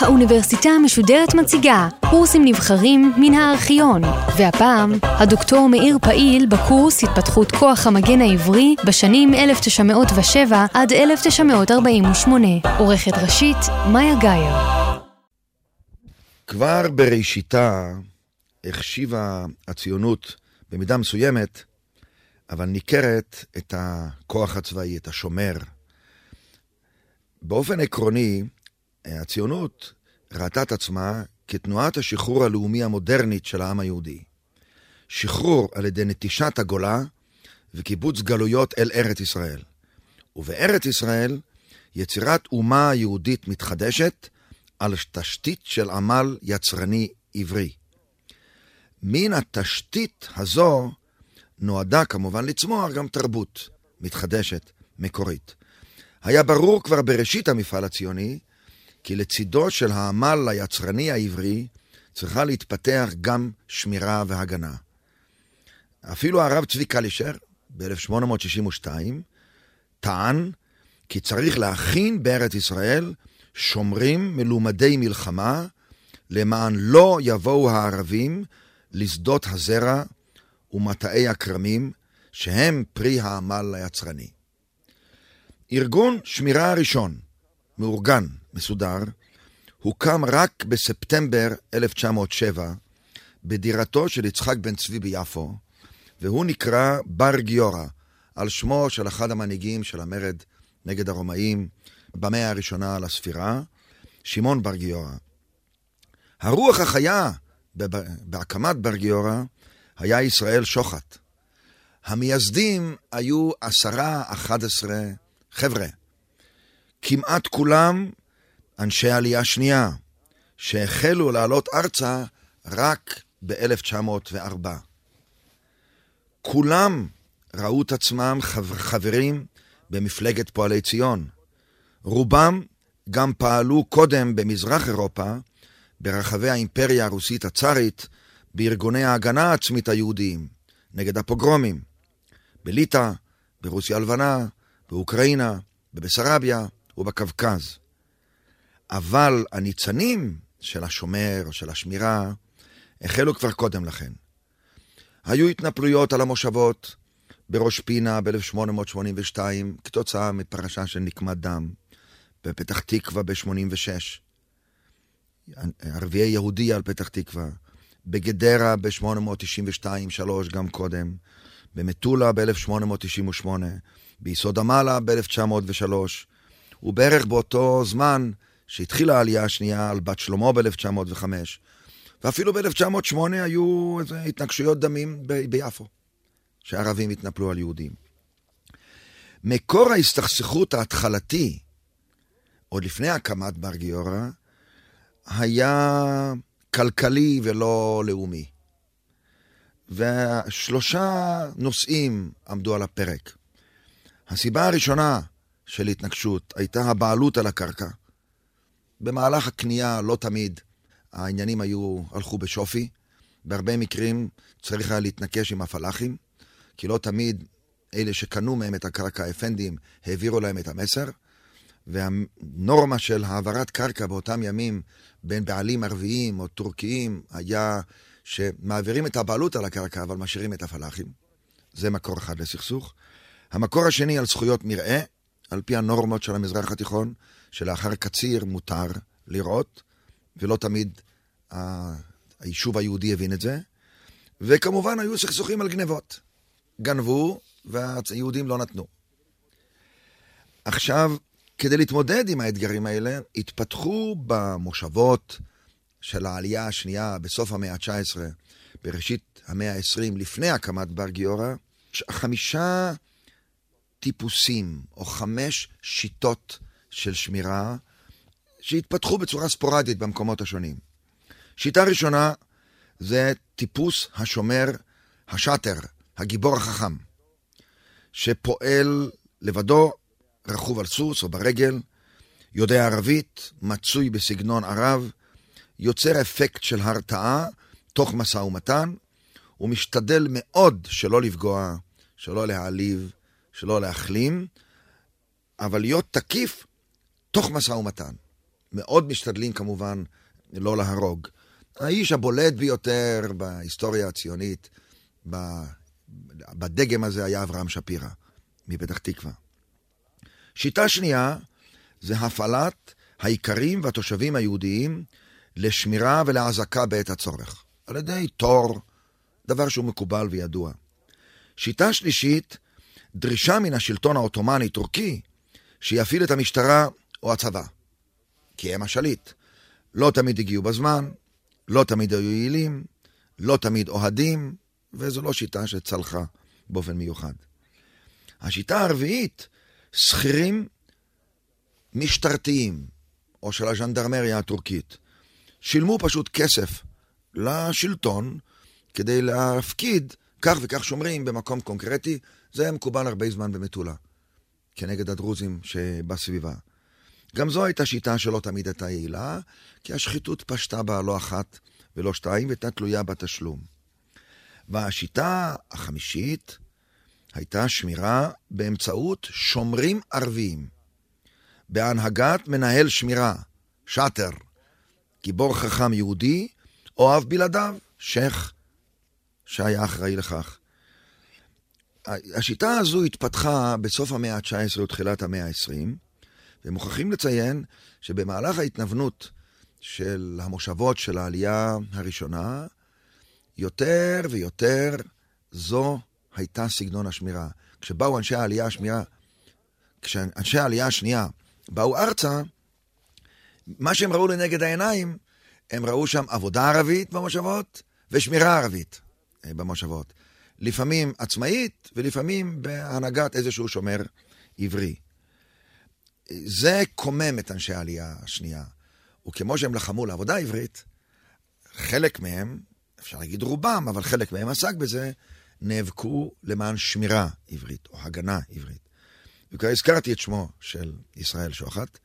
האוניברסיטה המשודרת מציגה קורסים נבחרים מן הארכיון, והפעם הדוקטור מאיר פעיל בקורס התפתחות כוח המגן העברי בשנים 1907 עד 1948. עורכת ראשית, מאיה גאייר. כבר בראשיתה החשיבה הציונות במידה מסוימת, אבל ניכרת את הכוח הצבאי, את השומר. באופן עקרוני, הציונות ראתה את עצמה כתנועת השחרור הלאומי המודרנית של העם היהודי. שחרור על ידי נטישת הגולה וקיבוץ גלויות אל ארץ ישראל. ובארץ ישראל, יצירת אומה יהודית מתחדשת על תשתית של עמל יצרני עברי. מן התשתית הזו נועדה כמובן לצמוח גם תרבות מתחדשת, מקורית. היה ברור כבר בראשית המפעל הציוני כי לצידו של העמל היצרני העברי צריכה להתפתח גם שמירה והגנה. אפילו הרב צבי קלישר, ב-1862, טען כי צריך להכין בארץ ישראל שומרים מלומדי מלחמה, למען לא יבואו הערבים לשדות הזרע ומטעי הכרמים, שהם פרי העמל היצרני. ארגון שמירה הראשון, מאורגן, מסודר, הוקם רק בספטמבר 1907 בדירתו של יצחק בן צבי ביפו, והוא נקרא בר גיורא, על שמו של אחד המנהיגים של המרד נגד הרומאים במאה הראשונה לספירה, שמעון בר גיורא. הרוח החיה בהקמת בר גיורא היה ישראל שוחט. המייסדים היו עשרה, אחד עשרה חבר'ה. כמעט כולם אנשי עלייה שנייה, שהחלו לעלות ארצה רק ב-1904. כולם ראו את עצמם חברים במפלגת פועלי ציון. רובם גם פעלו קודם במזרח אירופה, ברחבי האימפריה הרוסית הצארית, בארגוני ההגנה העצמית היהודיים, נגד הפוגרומים, בליטא, ברוסיה הלבנה, באוקראינה, בבסרביה ובקווקז. אבל הניצנים של השומר, של השמירה, החלו כבר קודם לכן. היו התנפלויות על המושבות בראש פינה ב-1882, כתוצאה מפרשה של נקמת דם, בפתח תקווה ב-86, ערביי יהודי על פתח תקווה, בגדרה ב-892-3 גם קודם, במטולה ב-1898, ביסוד המעלה ב-1903, ובערך באותו זמן שהתחילה העלייה השנייה על בת שלמה ב-1905, ואפילו ב-1908 היו איזה התנגשויות דמים ב- ביפו, שערבים התנפלו על יהודים. מקור ההסתכסכות ההתחלתי, עוד לפני הקמת בר גיורא, היה כלכלי ולא לאומי. ושלושה נושאים עמדו על הפרק. הסיבה הראשונה של התנגשות הייתה הבעלות על הקרקע. במהלך הקנייה לא תמיד העניינים היו, הלכו בשופי. בהרבה מקרים צריך היה להתנקש עם הפלאחים, כי לא תמיד אלה שקנו מהם את הקרקע, האפנדים, העבירו להם את המסר. והנורמה של העברת קרקע באותם ימים בין בעלים ערביים או טורקיים היה שמעבירים את הבעלות על הקרקע אבל משאירים את הפלאחים. זה מקור אחד לסכסוך. המקור השני על זכויות מרעה, על פי הנורמות של המזרח התיכון, שלאחר קציר מותר לראות, ולא תמיד היישוב היהודי הבין את זה. וכמובן היו סכסוכים על גנבות. גנבו והיהודים לא נתנו. עכשיו, כדי להתמודד עם האתגרים האלה, התפתחו במושבות של העלייה השנייה בסוף המאה ה-19, בראשית המאה ה-20, לפני הקמת בר גיורא, חמישה טיפוסים או חמש שיטות של שמירה שהתפתחו בצורה ספורדית במקומות השונים. שיטה ראשונה זה טיפוס השומר, השאטר, הגיבור החכם, שפועל לבדו, רכוב על סוס או ברגל, יודע ערבית, מצוי בסגנון ערב, יוצר אפקט של הרתעה תוך משא ומתן, ומשתדל מאוד שלא לפגוע, שלא להעליב, שלא להחלים, אבל להיות תקיף תוך משא ומתן. מאוד משתדלים כמובן לא להרוג. האיש הבולט ביותר בהיסטוריה הציונית, בדגם הזה היה אברהם שפירא, מפתח תקווה. שיטה שנייה זה הפעלת האיכרים והתושבים היהודיים לשמירה ולהזעקה בעת הצורך, על ידי תור, דבר שהוא מקובל וידוע. שיטה שלישית, דרישה מן השלטון העות'מאני-טורקי שיפעיל את המשטרה או הצבא, כי הם השליט. לא תמיד הגיעו בזמן, לא תמיד היו יעילים, לא תמיד אוהדים, וזו לא שיטה שצלחה באופן מיוחד. השיטה הרביעית, שכירים משטרתיים, או של הז'נדרמריה הטורקית, שילמו פשוט כסף לשלטון כדי להפקיד כך וכך שומרים במקום קונקרטי, זה היה מקובל הרבה זמן במטולה, כנגד הדרוזים שבסביבה. גם זו הייתה שיטה שלא תמיד הייתה יעילה, כי השחיתות פשטה בה לא אחת ולא שתיים, והייתה תלויה בתשלום. והשיטה החמישית הייתה שמירה באמצעות שומרים ערביים, בהנהגת מנהל שמירה, שאטר, גיבור חכם יהודי, או אב בלעדיו, שייח' שהיה אחראי לכך. השיטה הזו התפתחה בסוף המאה ה-19 ותחילת המאה ה-20, ומוכרחים לציין שבמהלך ההתנוונות של המושבות של העלייה הראשונה, יותר ויותר זו הייתה סגנון השמירה. כשבאו אנשי העלייה השמירה, כשאנשי העלייה השנייה באו ארצה, מה שהם ראו לנגד העיניים, הם ראו שם עבודה ערבית במושבות ושמירה ערבית אה, במושבות. לפעמים עצמאית ולפעמים בהנהגת איזשהו שומר עברי. זה קומם את אנשי העלייה השנייה. וכמו שהם לחמו לעבודה עברית, חלק מהם, אפשר להגיד רובם, אבל חלק מהם עסק בזה, נאבקו למען שמירה עברית, או הגנה עברית. וכבר הזכרתי את שמו של ישראל שוחט.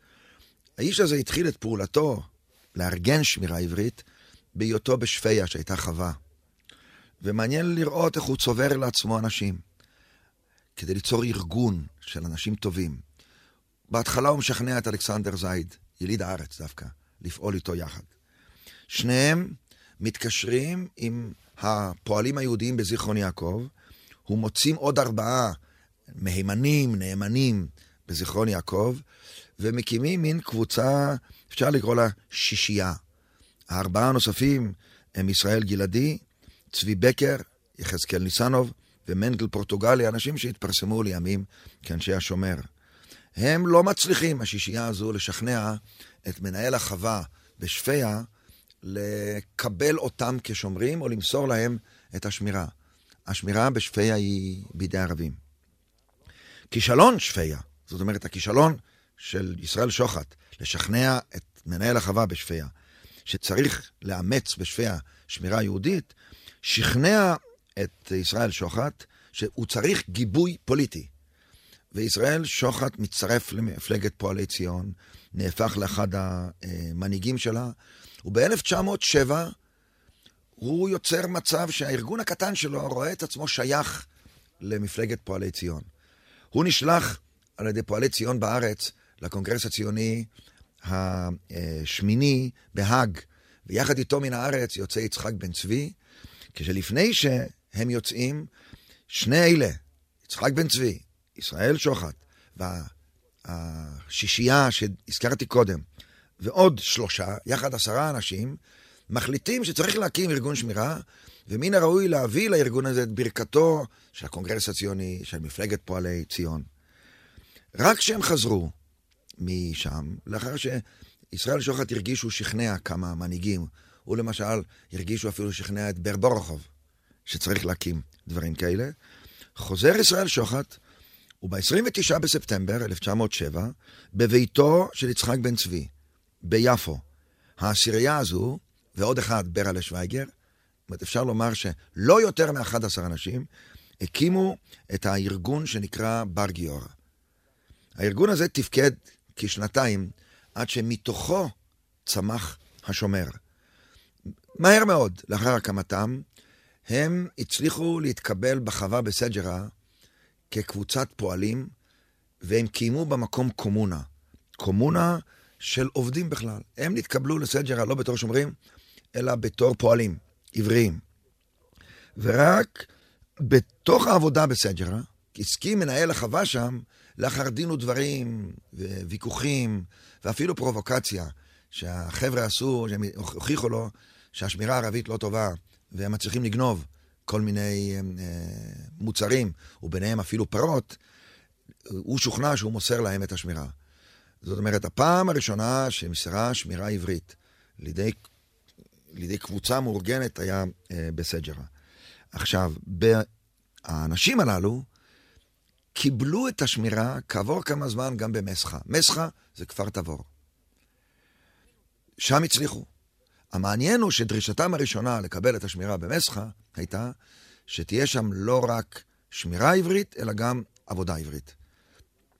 האיש הזה התחיל את פעולתו לארגן שמירה עברית בהיותו בשפיה, שהייתה חווה. ומעניין לראות איך הוא צובר לעצמו אנשים, כדי ליצור ארגון של אנשים טובים. בהתחלה הוא משכנע את אלכסנדר זייד, יליד הארץ דווקא, לפעול איתו יחד. שניהם מתקשרים עם הפועלים היהודיים בזיכרון יעקב, הוא מוצאים עוד ארבעה מהימנים, נאמנים בזיכרון יעקב, ומקימים מין קבוצה, אפשר לקרוא לה שישייה. הארבעה הנוספים הם ישראל גלעדי, צבי בקר, יחזקאל ניסנוב ומנדל פורטוגלי, אנשים שהתפרסמו לימים כאנשי השומר. הם לא מצליחים, השישייה הזו, לשכנע את מנהל החווה בשפיה לקבל אותם כשומרים או למסור להם את השמירה. השמירה בשפיה היא בידי ערבים. כישלון שפיה, זאת אומרת הכישלון של ישראל שוחט, לשכנע את מנהל החווה בשפיה, שצריך לאמץ בשפיה שמירה יהודית, שכנע את ישראל שוחט שהוא צריך גיבוי פוליטי. וישראל שוחט מצטרף למפלגת פועלי ציון, נהפך לאחד המנהיגים שלה, וב-1907 הוא יוצר מצב שהארגון הקטן שלו רואה את עצמו שייך למפלגת פועלי ציון. הוא נשלח על ידי פועלי ציון בארץ לקונגרס הציוני השמיני בהאג, ויחד איתו מן הארץ יוצא יצחק בן צבי, כשלפני שהם יוצאים, שני אלה, יצחק בן צבי, ישראל שוחט, והשישייה שהזכרתי קודם, ועוד שלושה, יחד עשרה אנשים, מחליטים שצריך להקים ארגון שמירה, ומן הראוי להביא לארגון הזה את ברכתו של הקונגרס הציוני, של מפלגת פועלי ציון. רק כשהם חזרו משם, לאחר שישראל שוחט הרגישו שכנע כמה מנהיגים, הוא למשל הרגישו אפילו שכנע את ברבורוכוב, שצריך להקים דברים כאלה, חוזר ישראל שוחט, וב-29 בספטמבר 1907, בביתו של יצחק בן צבי, ביפו, העשירייה הזו, ועוד אחד, ברלה שוויגר, זאת אומרת, אפשר לומר שלא יותר מ-11 אנשים הקימו את הארגון שנקרא בר גיורא. הארגון הזה תפקד כשנתיים עד שמתוכו צמח השומר. מהר מאוד, לאחר הקמתם, הם הצליחו להתקבל בחווה בסג'רה כקבוצת פועלים, והם קיימו במקום קומונה. קומונה של עובדים בכלל. הם נתקבלו לסג'רה לא בתור שומרים, אלא בתור פועלים, עבריים. ורק בתוך העבודה בסג'רה, הסכים מנהל החווה שם, לאחר דין ודברים, וויכוחים, ואפילו פרובוקציה, שהחבר'ה עשו, שהם הוכיחו לו שהשמירה הערבית לא טובה, והם מצליחים לגנוב כל מיני אה, מוצרים, וביניהם אפילו פרות, הוא שוכנע שהוא מוסר להם את השמירה. זאת אומרת, הפעם הראשונה שמסרה שמירה עברית לידי, לידי קבוצה מאורגנת היה אה, בסג'רה. עכשיו, האנשים הללו קיבלו את השמירה כעבור כמה זמן גם במסחה. מסחה זה כפר תבור. שם הצליחו. המעניין הוא שדרישתם הראשונה לקבל את השמירה במסחה הייתה שתהיה שם לא רק שמירה עברית, אלא גם עבודה עברית.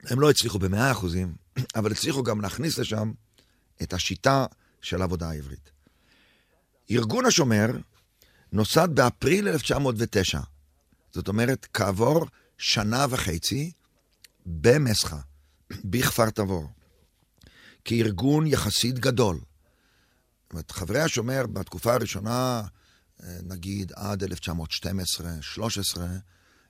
הם לא הצליחו במאה אחוזים, אבל הצליחו גם להכניס לשם את השיטה של עבודה העברית. ארגון השומר נוסד באפריל 1909. זאת אומרת, כעבור שנה וחצי במסחה, בכפר תבור, כארגון יחסית גדול. זאת אומרת, חברי השומר בתקופה הראשונה, אה, נגיד עד 1912-13,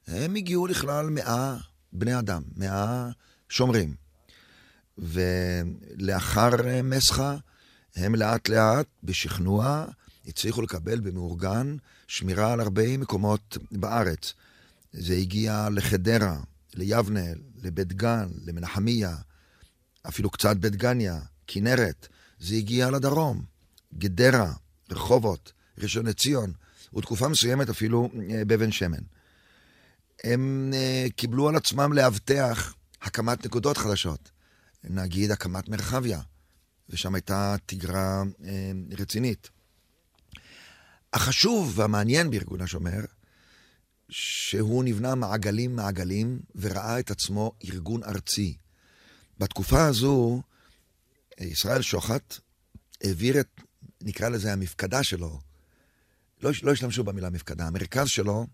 הם הגיעו לכלל מאה בני אדם, מאה שומרים. ולאחר מסחה, הם לאט לאט, בשכנוע, הצליחו לקבל במאורגן שמירה על הרבה מקומות בארץ. זה הגיע לחדרה, ליבנה, לבית גן, למנחמיה, אפילו קצת בית גניה, כנרת. זה הגיע לדרום, גדרה, רחובות, ראשון לציון, ותקופה מסוימת אפילו אה, באבן שמן. הם uh, קיבלו על עצמם לאבטח הקמת נקודות חדשות. נגיד הקמת מרחביה, ושם הייתה תגרה uh, רצינית. החשוב והמעניין בארגון השומר, שהוא נבנה מעגלים מעגלים וראה את עצמו ארגון ארצי. בתקופה הזו, ישראל שוחט העביר את, נקרא לזה המפקדה שלו, לא, לא השתמשו במילה מפקדה, המרכז שלו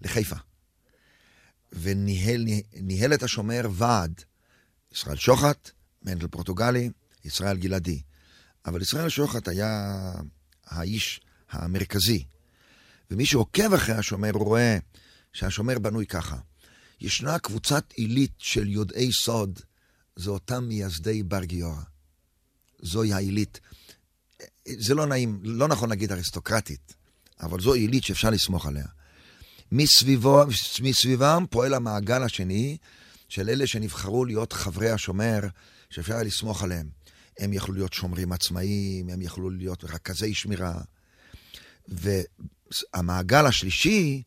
לחיפה. וניהל את השומר ועד, ישראל שוחט, מנדל פורטוגלי, ישראל גלעדי. אבל ישראל שוחט היה האיש המרכזי. ומי שעוקב אחרי השומר רואה שהשומר בנוי ככה. ישנה קבוצת עילית של יודעי סוד, זה אותם מייסדי בר גיורא. זוהי העילית. זה לא נעים, לא נכון להגיד אריסטוקרטית, אבל זו עילית שאפשר לסמוך עליה. מסביבו, מסביבם פועל המעגל השני של אלה שנבחרו להיות חברי השומר, שאפשר היה לסמוך עליהם. הם יכלו להיות שומרים עצמאיים, הם יכלו להיות רכזי שמירה. והמעגל השלישי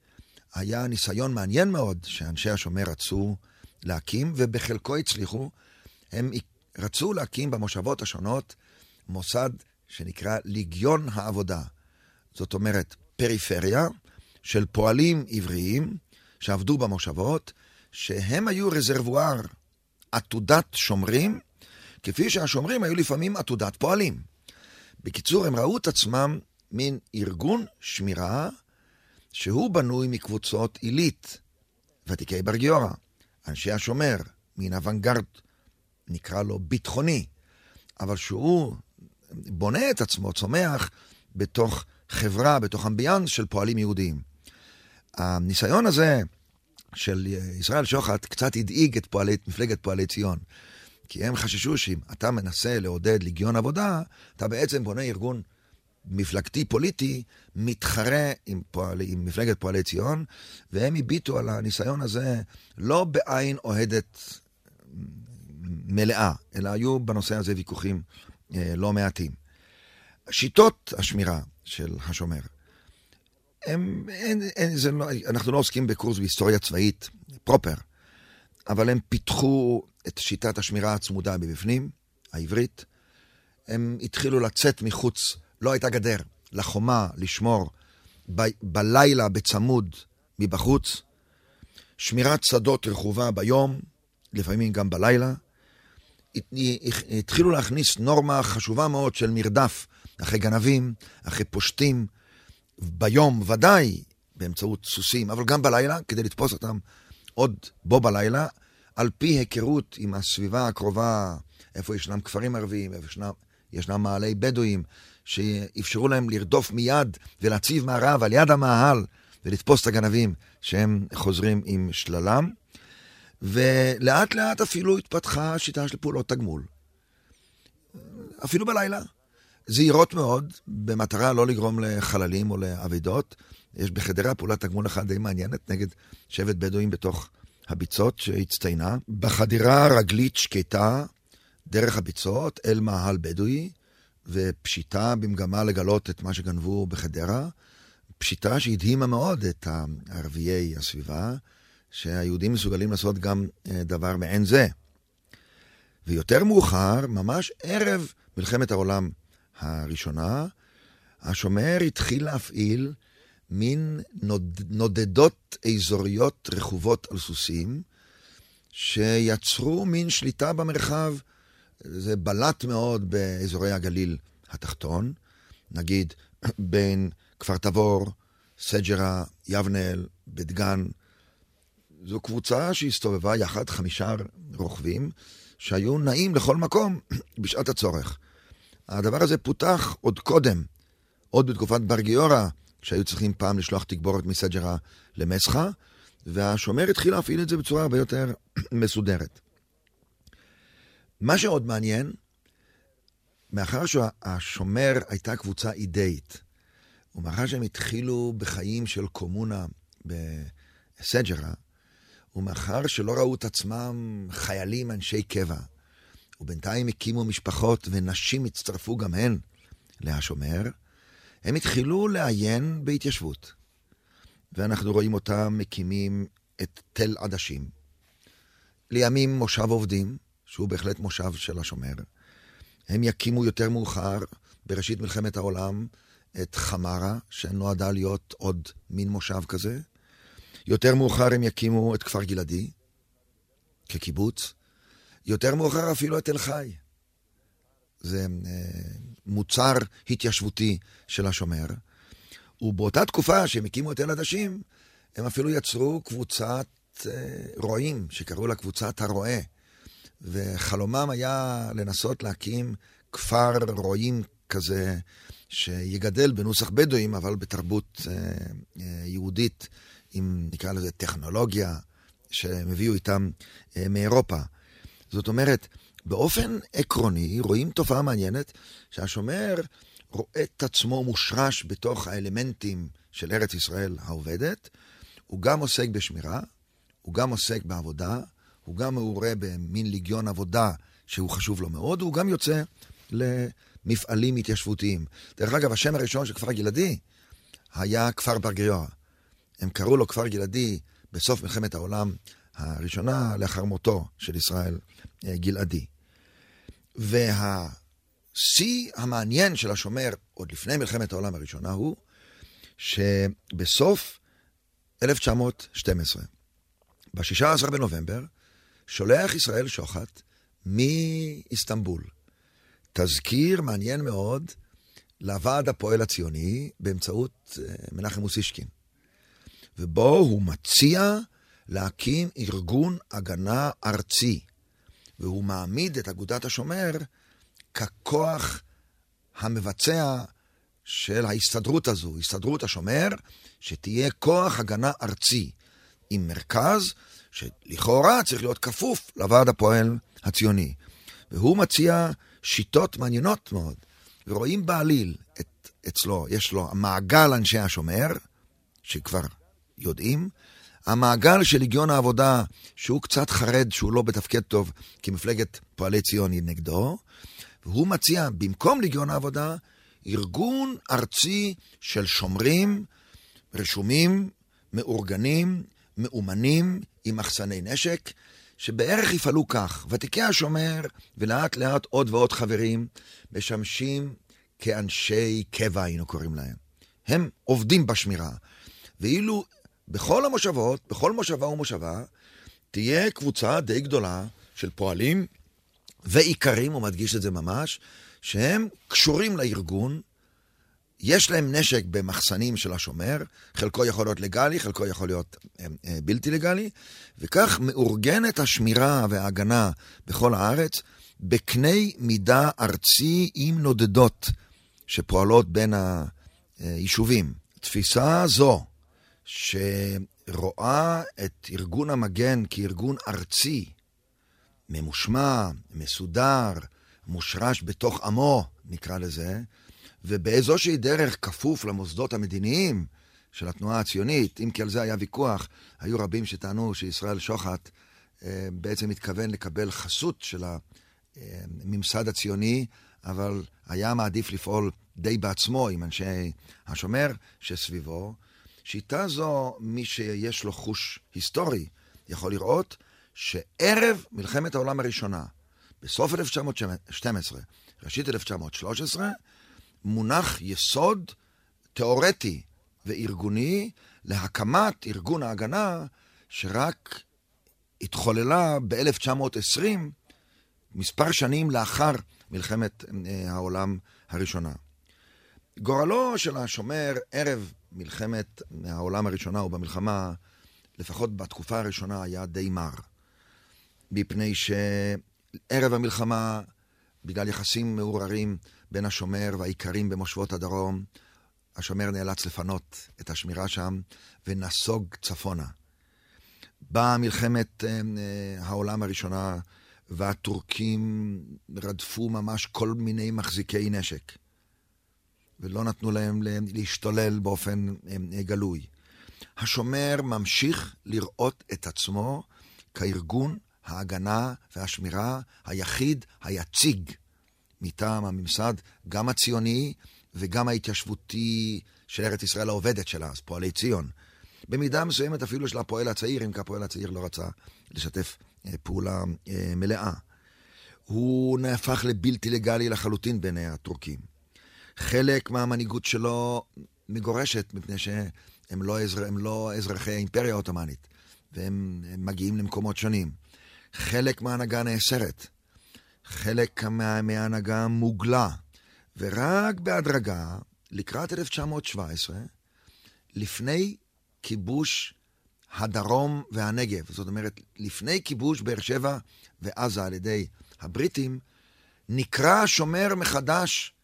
היה ניסיון מעניין מאוד שאנשי השומר רצו להקים, ובחלקו הצליחו. הם רצו להקים במושבות השונות מוסד שנקרא ליגיון העבודה. זאת אומרת, פריפריה, של פועלים עבריים שעבדו במושבות, שהם היו רזרבואר, עתודת שומרים, כפי שהשומרים היו לפעמים עתודת פועלים. בקיצור, הם ראו את עצמם מין ארגון שמירה שהוא בנוי מקבוצות עילית, ותיקי בר גיורא, אנשי השומר, מן אוונגרד, נקרא לו ביטחוני, אבל שהוא בונה את עצמו, צומח בתוך חברה, בתוך אמביאנס של פועלים יהודיים. הניסיון הזה של ישראל שוחט קצת הדאיג את פועלי, מפלגת פועלי ציון. כי הם חששו שאם אתה מנסה לעודד לגיון עבודה, אתה בעצם בונה ארגון מפלגתי פוליטי מתחרה עם, פועל, עם מפלגת פועלי ציון, והם הביטו על הניסיון הזה לא בעין אוהדת מלאה, אלא היו בנושא הזה ויכוחים לא מעטים. שיטות השמירה של השומר הם, אין, אין, זה לא, אנחנו לא עוסקים בקורס בהיסטוריה צבאית פרופר, אבל הם פיתחו את שיטת השמירה הצמודה מבפנים, העברית. הם התחילו לצאת מחוץ, לא הייתה גדר, לחומה, לשמור, ב, בלילה בצמוד מבחוץ. שמירת שדות רכובה ביום, לפעמים גם בלילה. התחילו להכניס נורמה חשובה מאוד של מרדף אחרי גנבים, אחרי פושטים, ביום ודאי באמצעות סוסים, אבל גם בלילה, כדי לתפוס אותם עוד בו בלילה, על פי היכרות עם הסביבה הקרובה, איפה ישנם כפרים ערביים, איפה ישנם, ישנם מעלי בדואים, שאפשרו להם לרדוף מיד ולהציב מערב על יד המאהל ולתפוס את הגנבים שהם חוזרים עם שללם. ולאט לאט אפילו התפתחה שיטה של פעולות תגמול. אפילו בלילה. זהירות מאוד, במטרה לא לגרום לחללים או לאבדות. יש בחדרה פעולת תגמול אחת די מעניינת נגד שבט בדואים בתוך הביצות שהצטיינה. בחדירה רגלית שקטה דרך הביצות אל מאהל בדואי, ופשיטה במגמה לגלות את מה שגנבו בחדרה. פשיטה שהדהימה מאוד את ערביי הסביבה, שהיהודים מסוגלים לעשות גם אה, דבר מעין זה. ויותר מאוחר, ממש ערב מלחמת העולם הראשונה, השומר התחיל להפעיל מין נוד, נודדות אזוריות רכובות על סוסים, שיצרו מין שליטה במרחב. זה בלט מאוד באזורי הגליל התחתון, נגיד בין כפר תבור, סג'רה, יבנאל, בית גן. זו קבוצה שהסתובבה יחד, חמישה רוכבים, שהיו נעים לכל מקום בשעת הצורך. הדבר הזה פותח עוד קודם, עוד בתקופת בר גיורא, שהיו צריכים פעם לשלוח תגבורת מסג'רה למסחה, והשומר התחיל להפעיל את זה בצורה הרבה יותר מסודרת. מה שעוד מעניין, מאחר שהשומר הייתה קבוצה אידאית, ומאחר שהם התחילו בחיים של קומונה בסג'רה, ומאחר שלא ראו את עצמם חיילים אנשי קבע, ובינתיים הקימו משפחות ונשים הצטרפו גם הן להשומר, הם התחילו לעיין בהתיישבות. ואנחנו רואים אותם מקימים את תל עדשים. לימים מושב עובדים, שהוא בהחלט מושב של השומר. הם יקימו יותר מאוחר, בראשית מלחמת העולם, את חמרה, שנועדה להיות עוד מין מושב כזה. יותר מאוחר הם יקימו את כפר גלעדי, כקיבוץ. יותר מאוחר אפילו את תל חי. זה אה, מוצר התיישבותי של השומר. ובאותה תקופה שהם הקימו את תל עדשים, הם אפילו יצרו קבוצת אה, רועים, שקראו לה קבוצת הרועה. וחלומם היה לנסות להקים כפר רועים כזה, שיגדל בנוסח בדואים, אבל בתרבות אה, יהודית, עם נקרא לזה טכנולוגיה, שהם הביאו איתם אה, מאירופה. זאת אומרת, באופן עקרוני רואים תופעה מעניינת שהשומר רואה את עצמו מושרש בתוך האלמנטים של ארץ ישראל העובדת, הוא גם עוסק בשמירה, הוא גם עוסק בעבודה, הוא גם מעורה במין ליגיון עבודה שהוא חשוב לו מאוד, והוא גם יוצא למפעלים התיישבותיים. דרך אגב, השם הראשון של כפר גלעדי היה כפר בר גיורא. הם קראו לו כפר גלעדי בסוף מלחמת העולם הראשונה, לאחר מותו של ישראל אה, גלעדי. והשיא המעניין של השומר, עוד לפני מלחמת העולם הראשונה, הוא שבסוף 1912, ב-16 בנובמבר, שולח ישראל שוחט מאיסטנבול. תזכיר מעניין מאוד לוועד הפועל הציוני באמצעות אה, מנחם אוסישקין. ובו הוא מציע להקים ארגון הגנה ארצי, והוא מעמיד את אגודת השומר ככוח המבצע של ההסתדרות הזו, הסתדרות השומר, שתהיה כוח הגנה ארצי, עם מרכז שלכאורה צריך להיות כפוף לוועד הפועל הציוני. והוא מציע שיטות מעניינות מאוד, ורואים בעליל את, אצלו, יש לו מעגל אנשי השומר, שכבר יודעים, המעגל של לגיון העבודה, שהוא קצת חרד שהוא לא בתפקד טוב, כי מפלגת פועלי ציון היא נגדו, והוא מציע, במקום לגיון העבודה, ארגון ארצי של שומרים, רשומים, מאורגנים, מאומנים, עם מחסני נשק, שבערך יפעלו כך. ותיקי השומר, ולאט לאט עוד ועוד חברים, משמשים כאנשי קבע, היינו קוראים להם. הם עובדים בשמירה. ואילו בכל המושבות, בכל מושבה ומושבה, תהיה קבוצה די גדולה של פועלים ואיכרים, הוא מדגיש את זה ממש, שהם קשורים לארגון, יש להם נשק במחסנים של השומר, חלקו יכול להיות לגלי, חלקו יכול להיות אה, אה, בלתי לגלי, וכך מאורגנת השמירה וההגנה בכל הארץ בקנה מידה ארצי עם נודדות שפועלות בין היישובים. תפיסה זו, שרואה את ארגון המגן כארגון ארצי, ממושמע, מסודר, מושרש בתוך עמו, נקרא לזה, ובאיזושהי דרך כפוף למוסדות המדיניים של התנועה הציונית, אם כי על זה היה ויכוח, היו רבים שטענו שישראל שוחט אה, בעצם התכוון לקבל חסות של הממסד הציוני, אבל היה מעדיף לפעול די בעצמו עם אנשי השומר שסביבו. שיטה זו, מי שיש לו חוש היסטורי יכול לראות שערב מלחמת העולם הראשונה, בסוף 1912, ראשית 1913, מונח יסוד תיאורטי וארגוני להקמת ארגון ההגנה שרק התחוללה ב-1920, מספר שנים לאחר מלחמת אה, העולם הראשונה. גורלו של השומר ערב מלחמת העולם הראשונה או במלחמה, לפחות בתקופה הראשונה, היה די מר. מפני שערב המלחמה, בגלל יחסים מעורערים בין השומר והאיכרים במושבות הדרום, השומר נאלץ לפנות את השמירה שם ונסוג צפונה. באה מלחמת אה, העולם הראשונה, והטורקים רדפו ממש כל מיני מחזיקי נשק, ולא נתנו להם להשתולל באופן אה, גלוי. השומר ממשיך לראות את עצמו כארגון ההגנה והשמירה היחיד, היציג, מטעם הממסד, גם הציוני וגם ההתיישבותי של ארץ ישראל העובדת שלה, אז פועלי ציון. במידה מסוימת אפילו של הפועל הצעיר, אם כי הפועל הצעיר לא רצה לשתף אה, פעולה אה, מלאה. הוא נהפך לבלתי לגלי לחלוטין בעיני הטורקים. חלק מהמנהיגות שלו מגורשת, מפני שהם לא, אזר, לא אזרחי האימפריה העות'מאנית, והם מגיעים למקומות שונים. חלק מההנהגה נאסרת. חלק מההנהגה מוגלה, ורק בהדרגה, לקראת 1917, לפני כיבוש הדרום והנגב, זאת אומרת, לפני כיבוש באר שבע ועזה על ידי הבריטים, נקרא השומר מחדש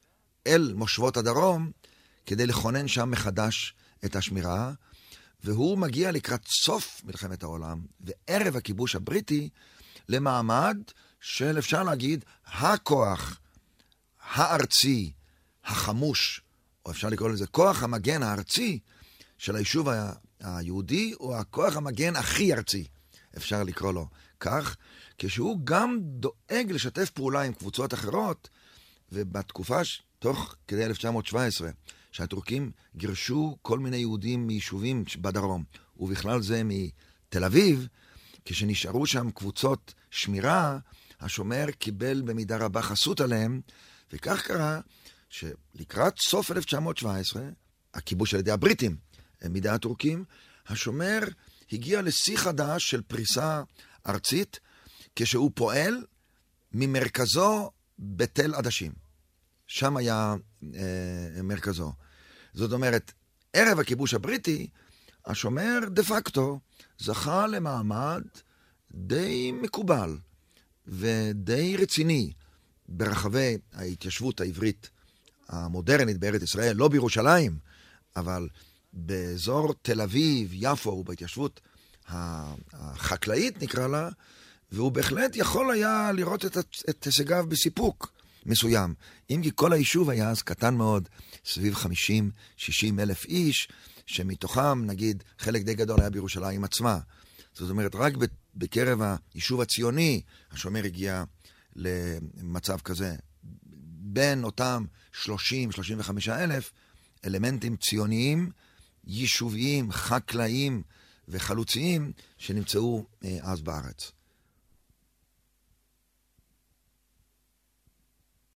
אל מושבות הדרום, כדי לכונן שם מחדש את השמירה, והוא מגיע לקראת סוף מלחמת העולם, וערב הכיבוש הבריטי, למעמד של, אפשר להגיד, הכוח הארצי, החמוש, או אפשר לקרוא לזה כוח המגן הארצי של היישוב היהודי, הוא הכוח המגן הכי ארצי, אפשר לקרוא לו כך, כשהוא גם דואג לשתף פעולה עם קבוצות אחרות, ובתקופה, תוך כדי 1917, שהטורקים גירשו כל מיני יהודים מיישובים בדרום, ובכלל זה מתל אביב, כשנשארו שם קבוצות שמירה, השומר קיבל במידה רבה חסות עליהם, וכך קרה שלקראת סוף 1917, הכיבוש על ידי הבריטים מידי הטורקים, השומר הגיע לשיא חדש של פריסה ארצית, כשהוא פועל ממרכזו בתל עדשים. שם היה אה, מרכזו. זאת אומרת, ערב הכיבוש הבריטי, השומר דה פקטו זכה למעמד די מקובל ודי רציני ברחבי ההתיישבות העברית המודרנית בארץ ישראל, לא בירושלים, אבל באזור תל אביב, יפו, ובהתיישבות החקלאית נקרא לה, והוא בהחלט יכול היה לראות את, את הישגיו בסיפוק מסוים. אם כי כל היישוב היה אז קטן מאוד, סביב 50-60 אלף איש, שמתוכם, נגיד, חלק די גדול היה בירושלים עצמה. זאת אומרת, רק בקרב היישוב הציוני, השומר הגיע למצב כזה. בין אותם 30-35 אלף אלמנטים ציוניים, יישוביים, חקלאיים וחלוציים שנמצאו אה, אז בארץ.